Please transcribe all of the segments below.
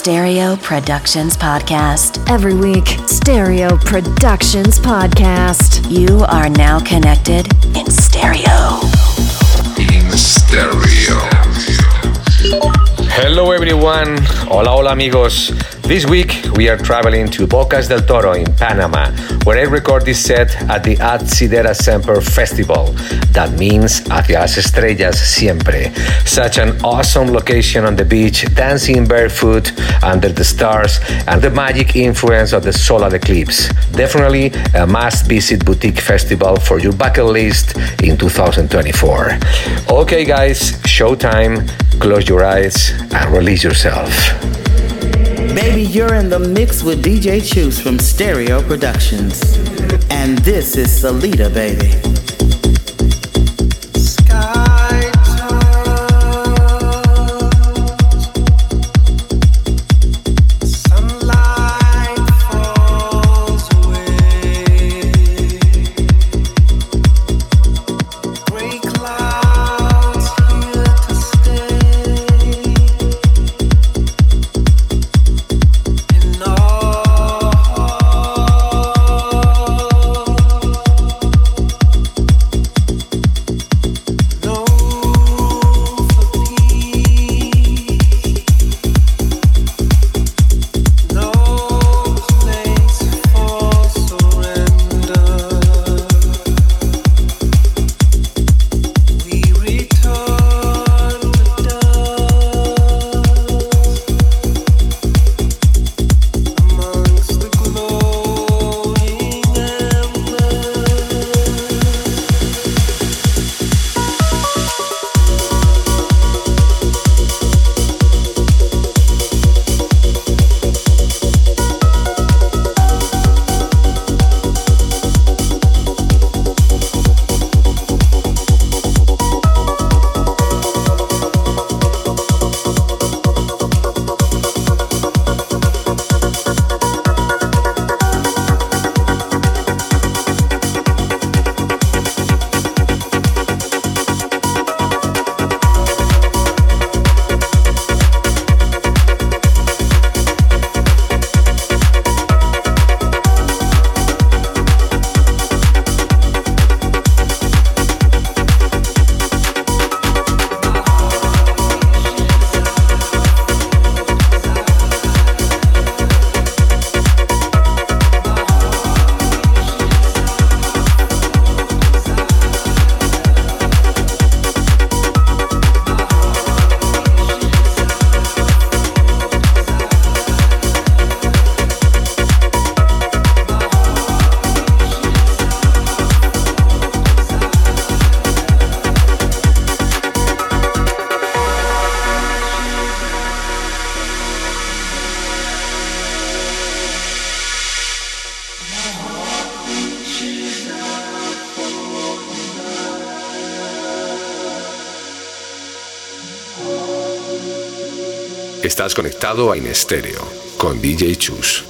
Stereo Productions Podcast. Every week, Stereo Productions Podcast. You are now connected in stereo. In stereo. Hello everyone. Hola, hola amigos. This week we are traveling to Bocas del Toro in Panama, where I record this set at the At Ad Sidera Semper Festival. That means hacia las estrellas siempre. Such an awesome location on the beach, dancing barefoot under the stars, and the magic influence of the solar eclipse. Definitely a must visit boutique festival for your bucket list in 2024. Okay, guys, showtime. Close your eyes and release yourself. Baby, you're in the mix with DJ Chus from Stereo Productions. And this is Salida, baby. Estás conectado a Inestéreo con DJ Chus.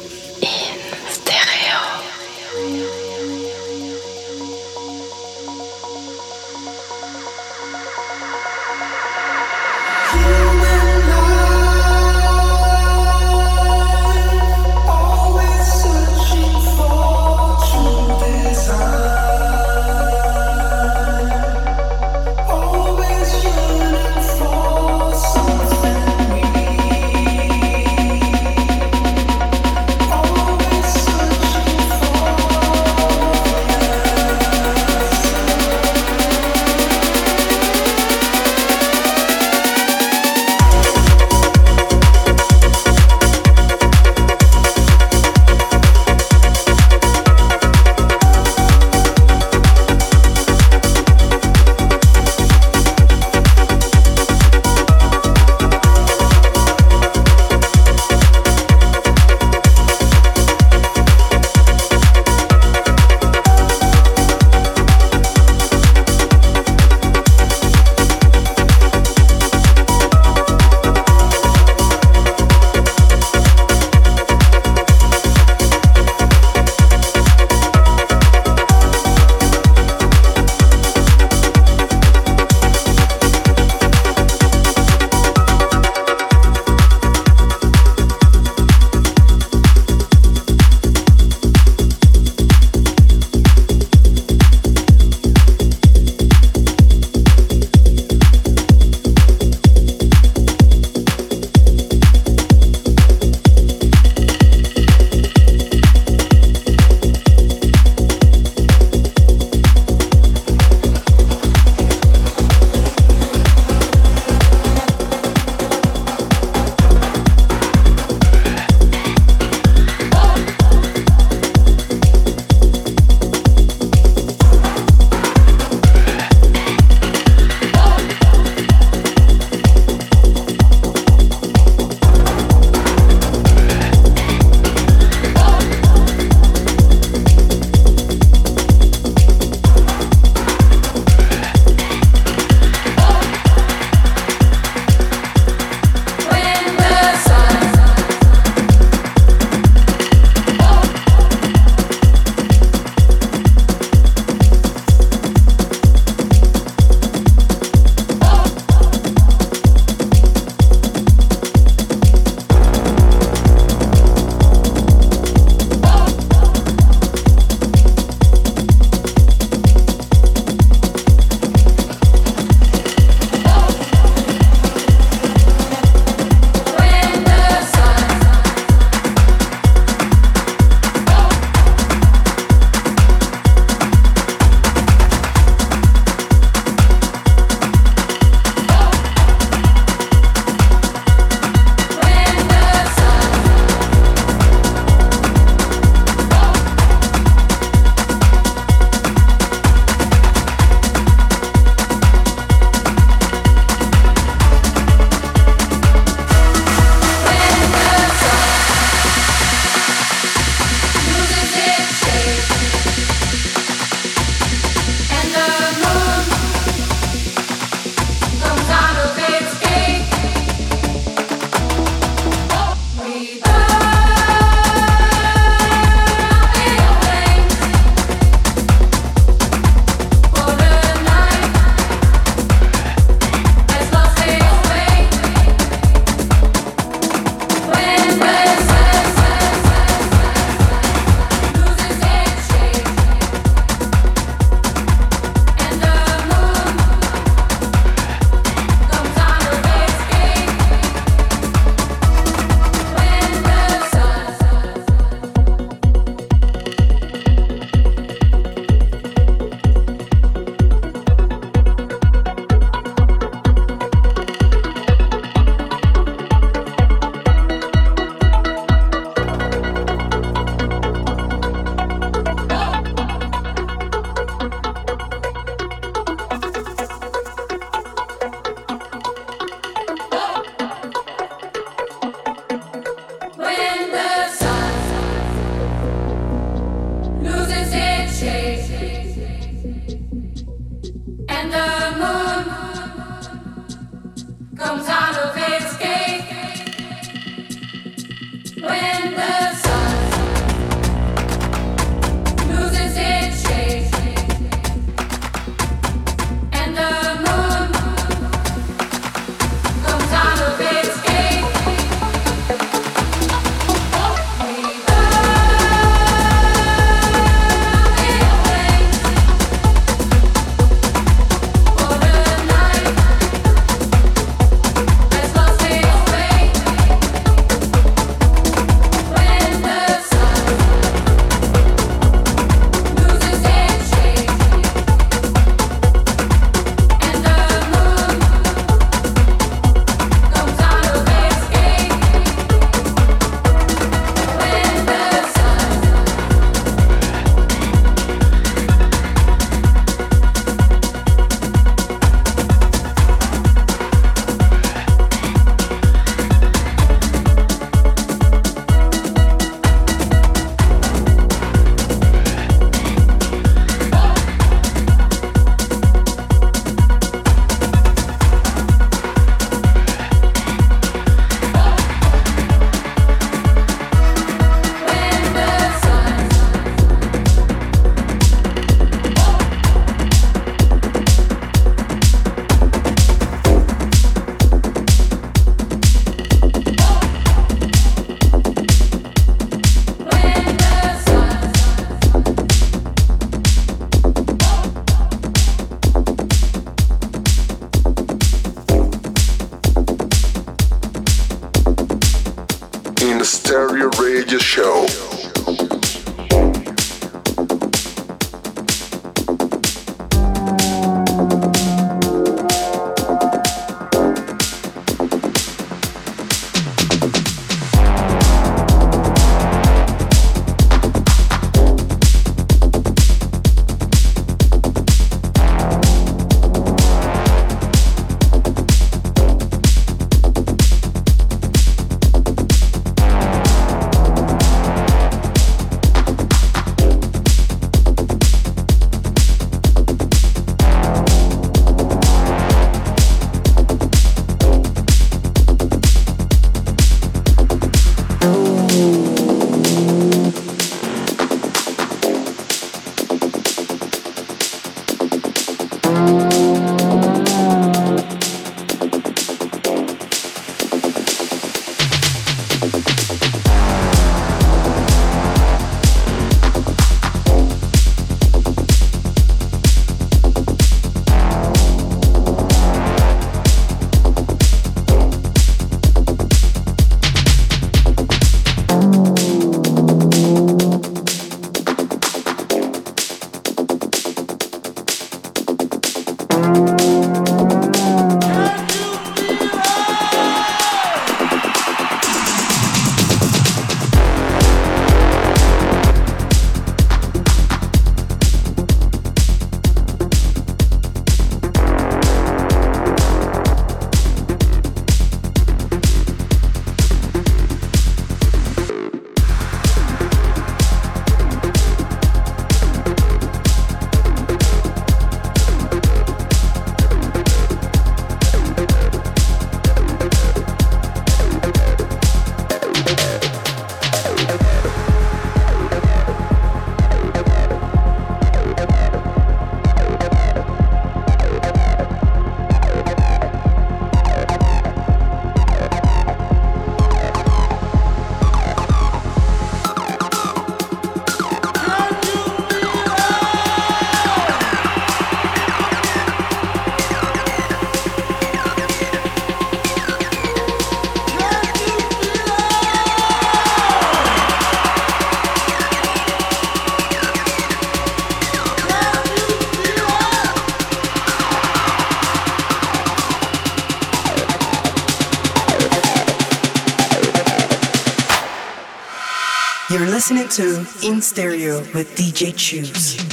In Stereo with DJ Chus.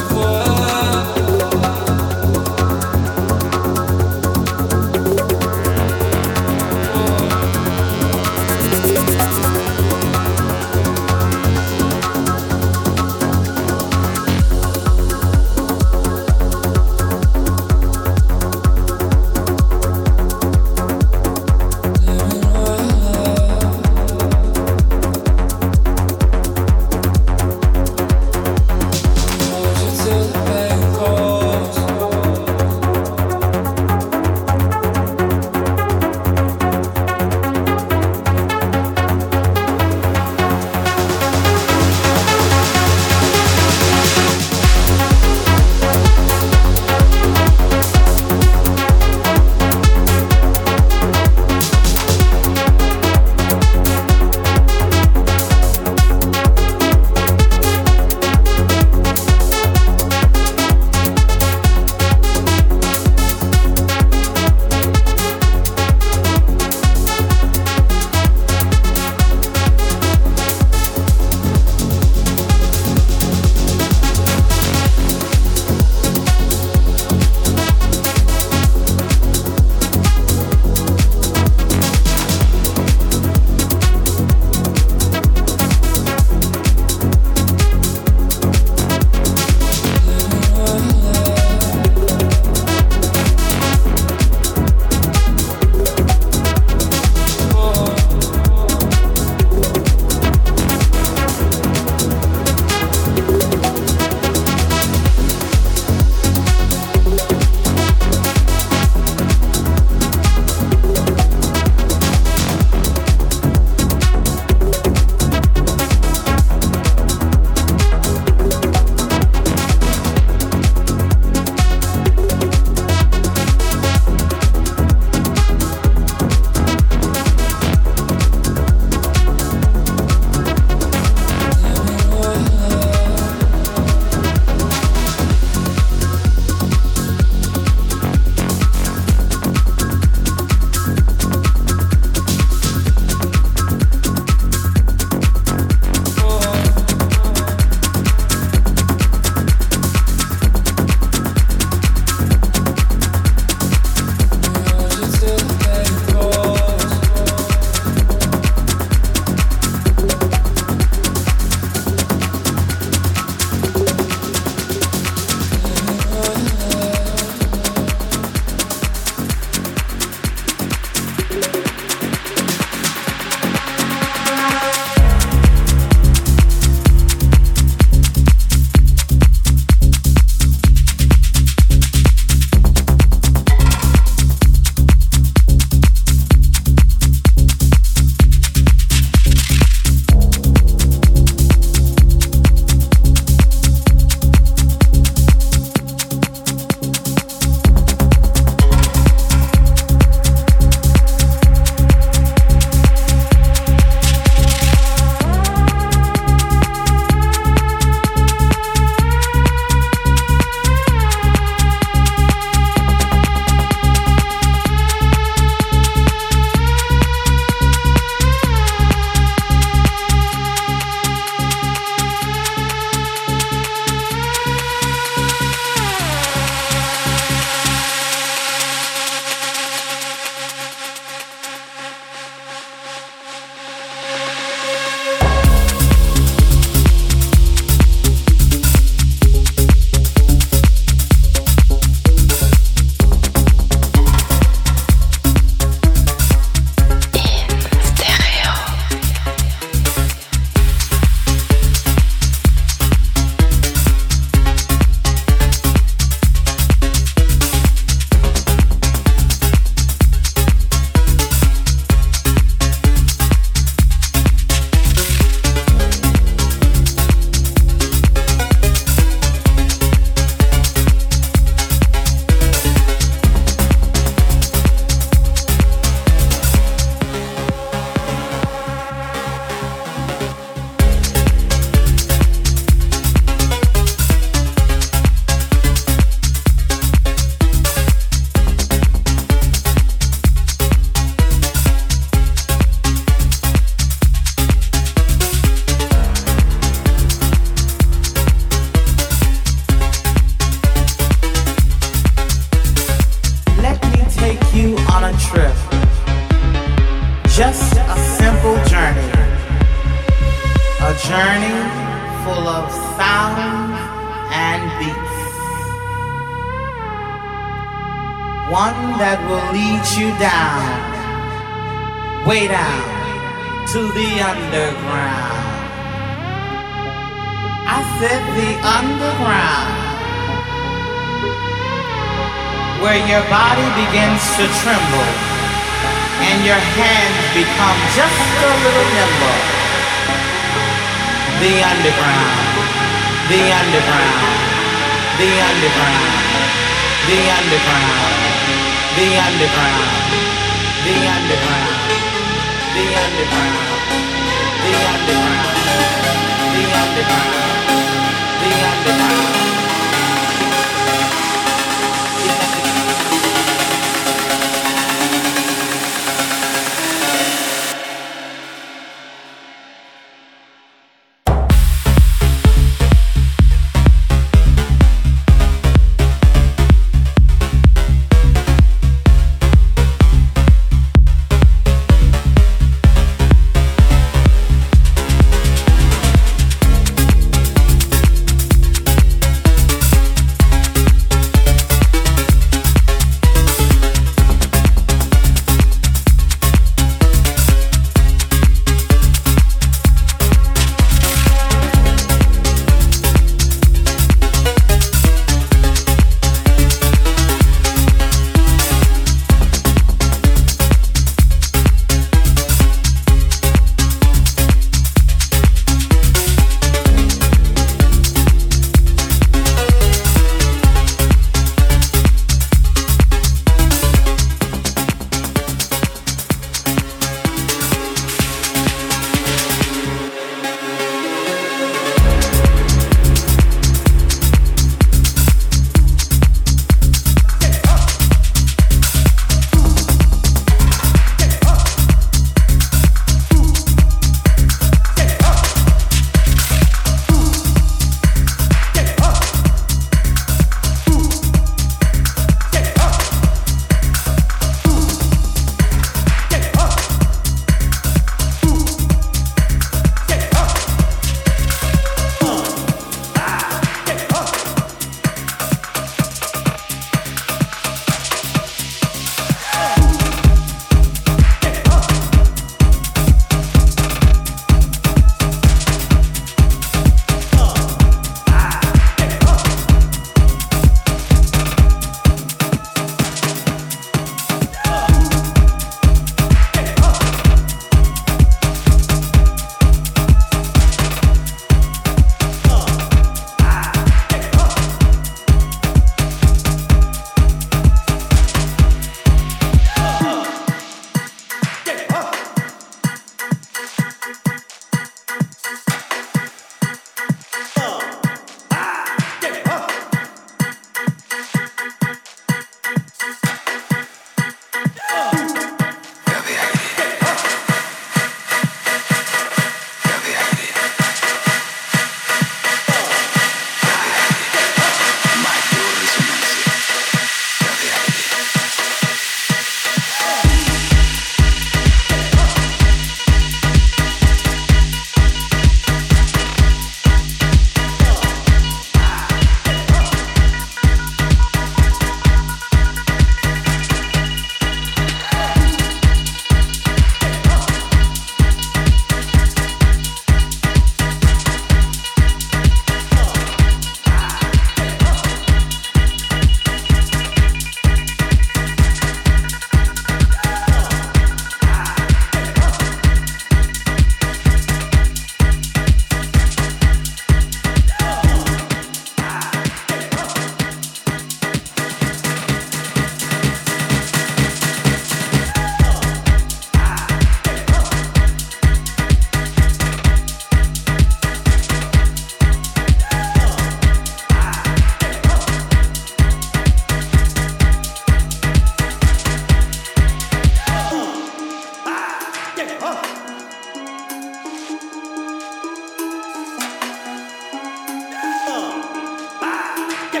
The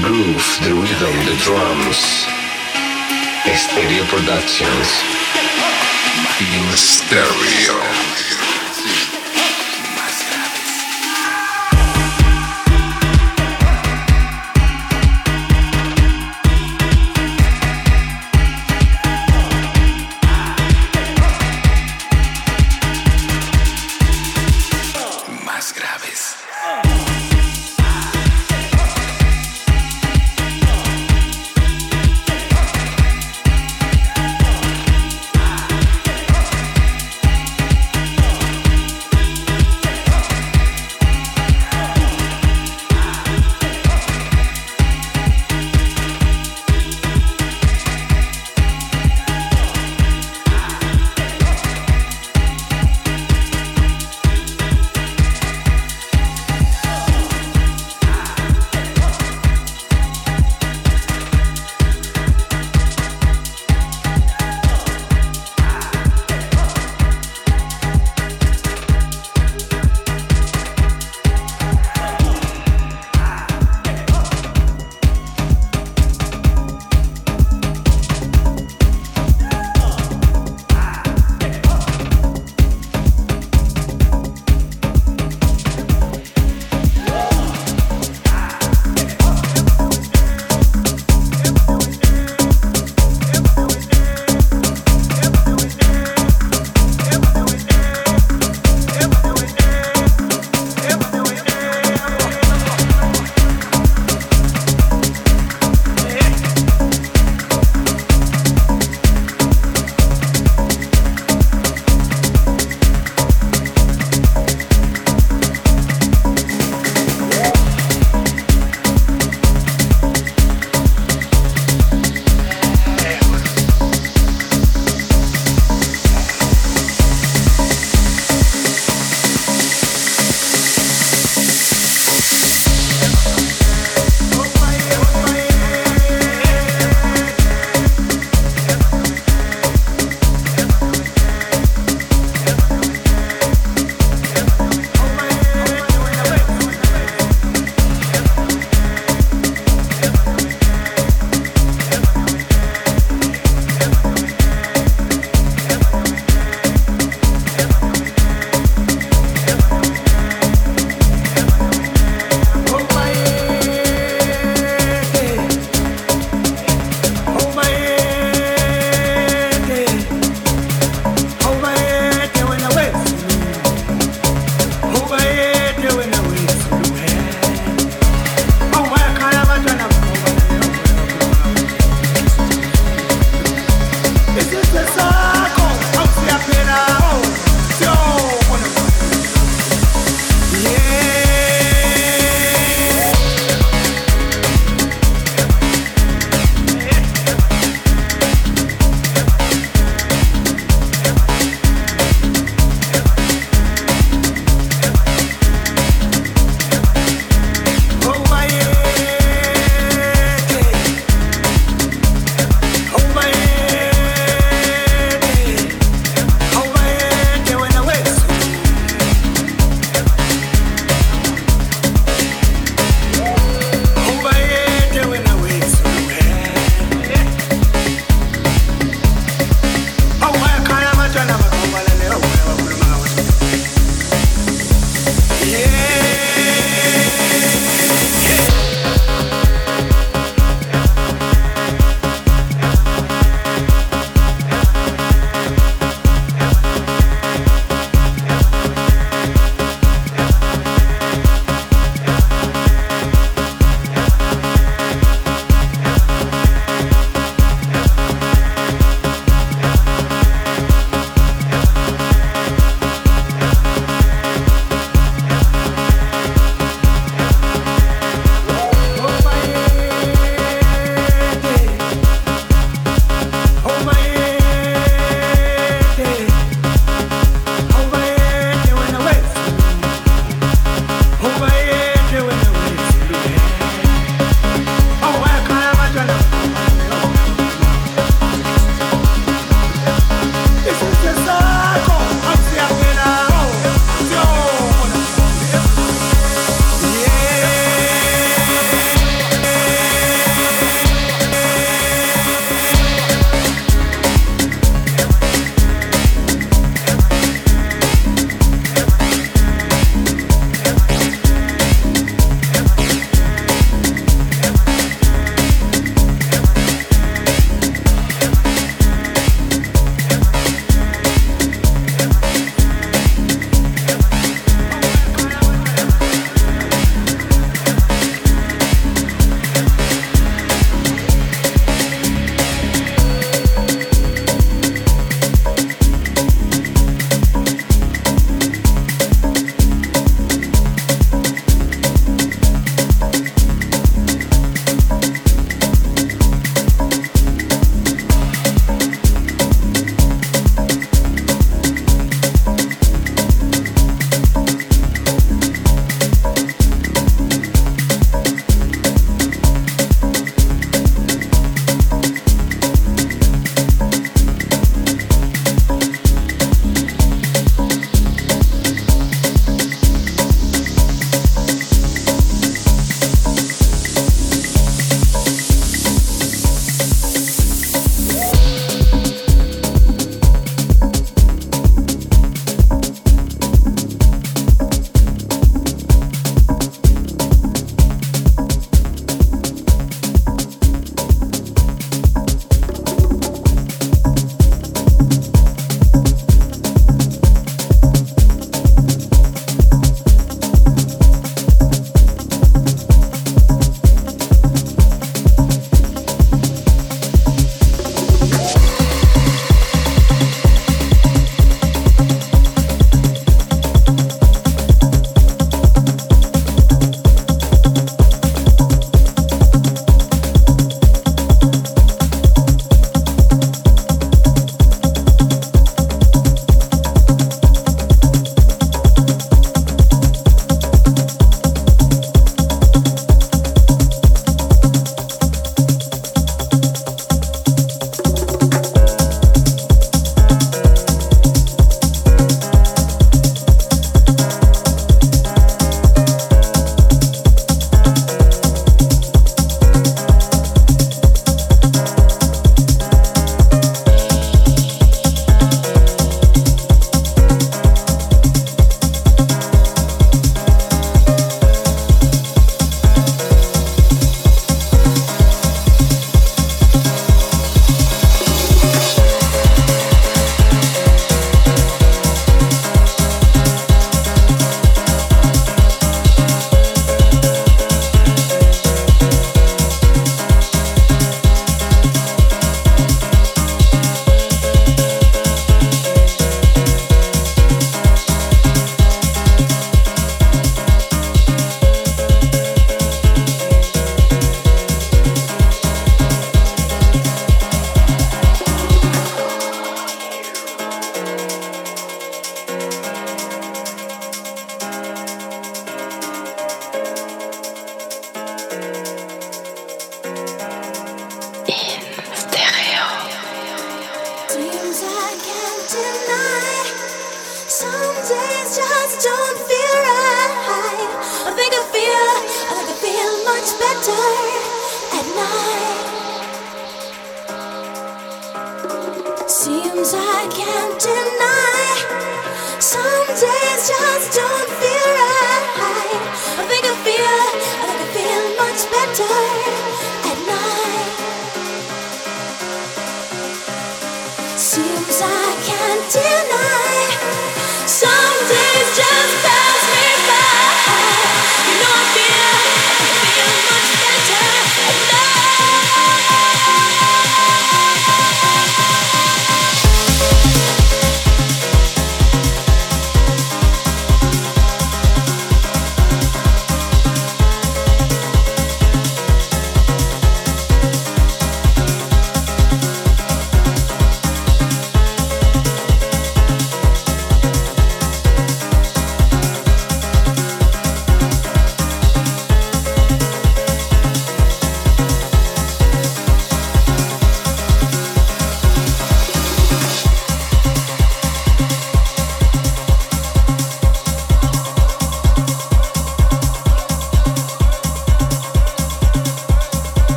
groove, the rhythm, the drums. Stereo Productions. In stereo.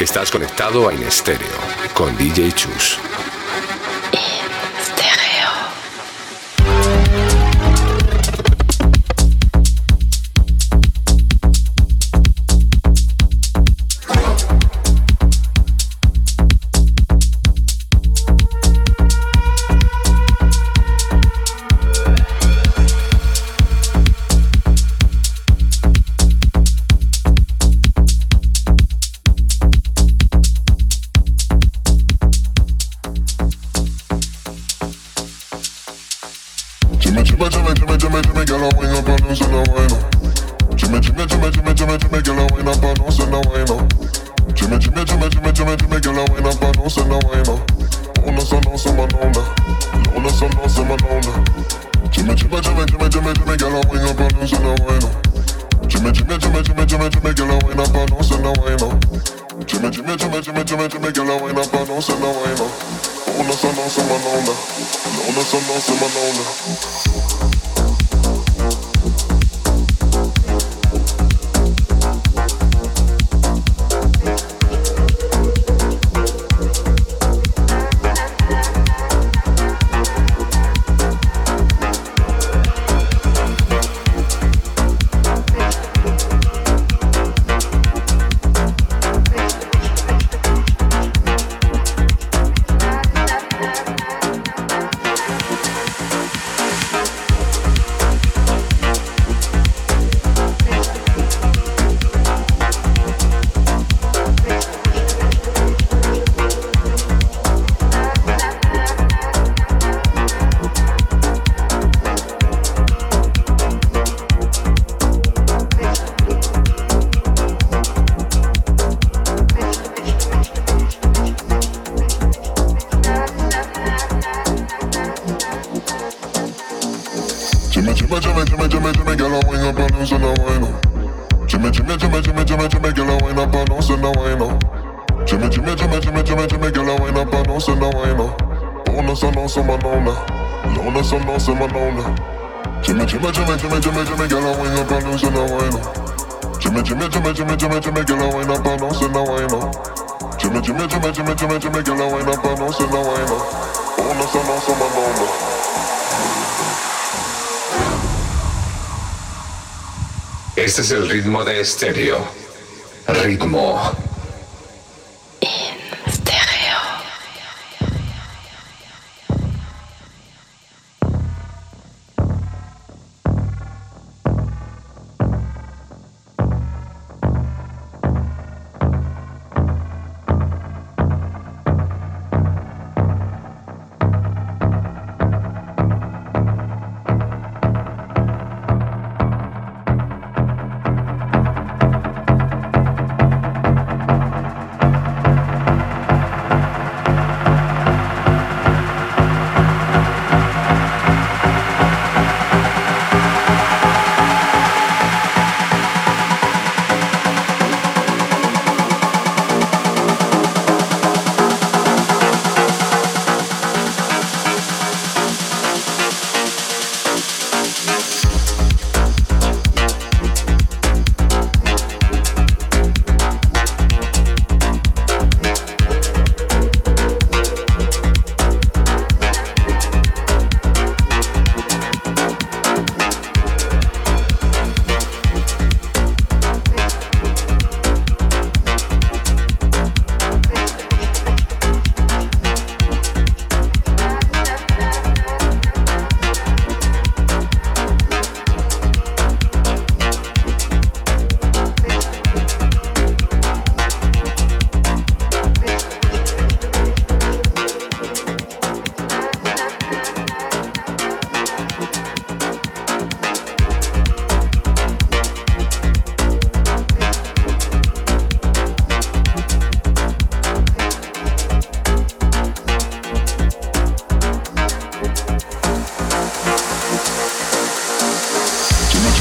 Estás conectado a Inestereo con DJ Choose. Jimmy, Jimmy, girl, I wind up on us and I wind up. Jimmy, Jimmy, Jimmy, Jimmy, Jimmy, Jimmy, girl, I up on us and I wind up. Jimmy, Jimmy, Jimmy, Jimmy, Jimmy, Jimmy, on us and I wind up. Ona sana sama nona, ona sana sama. estéreo. Ritmo.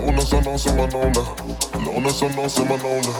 lona son no se manona.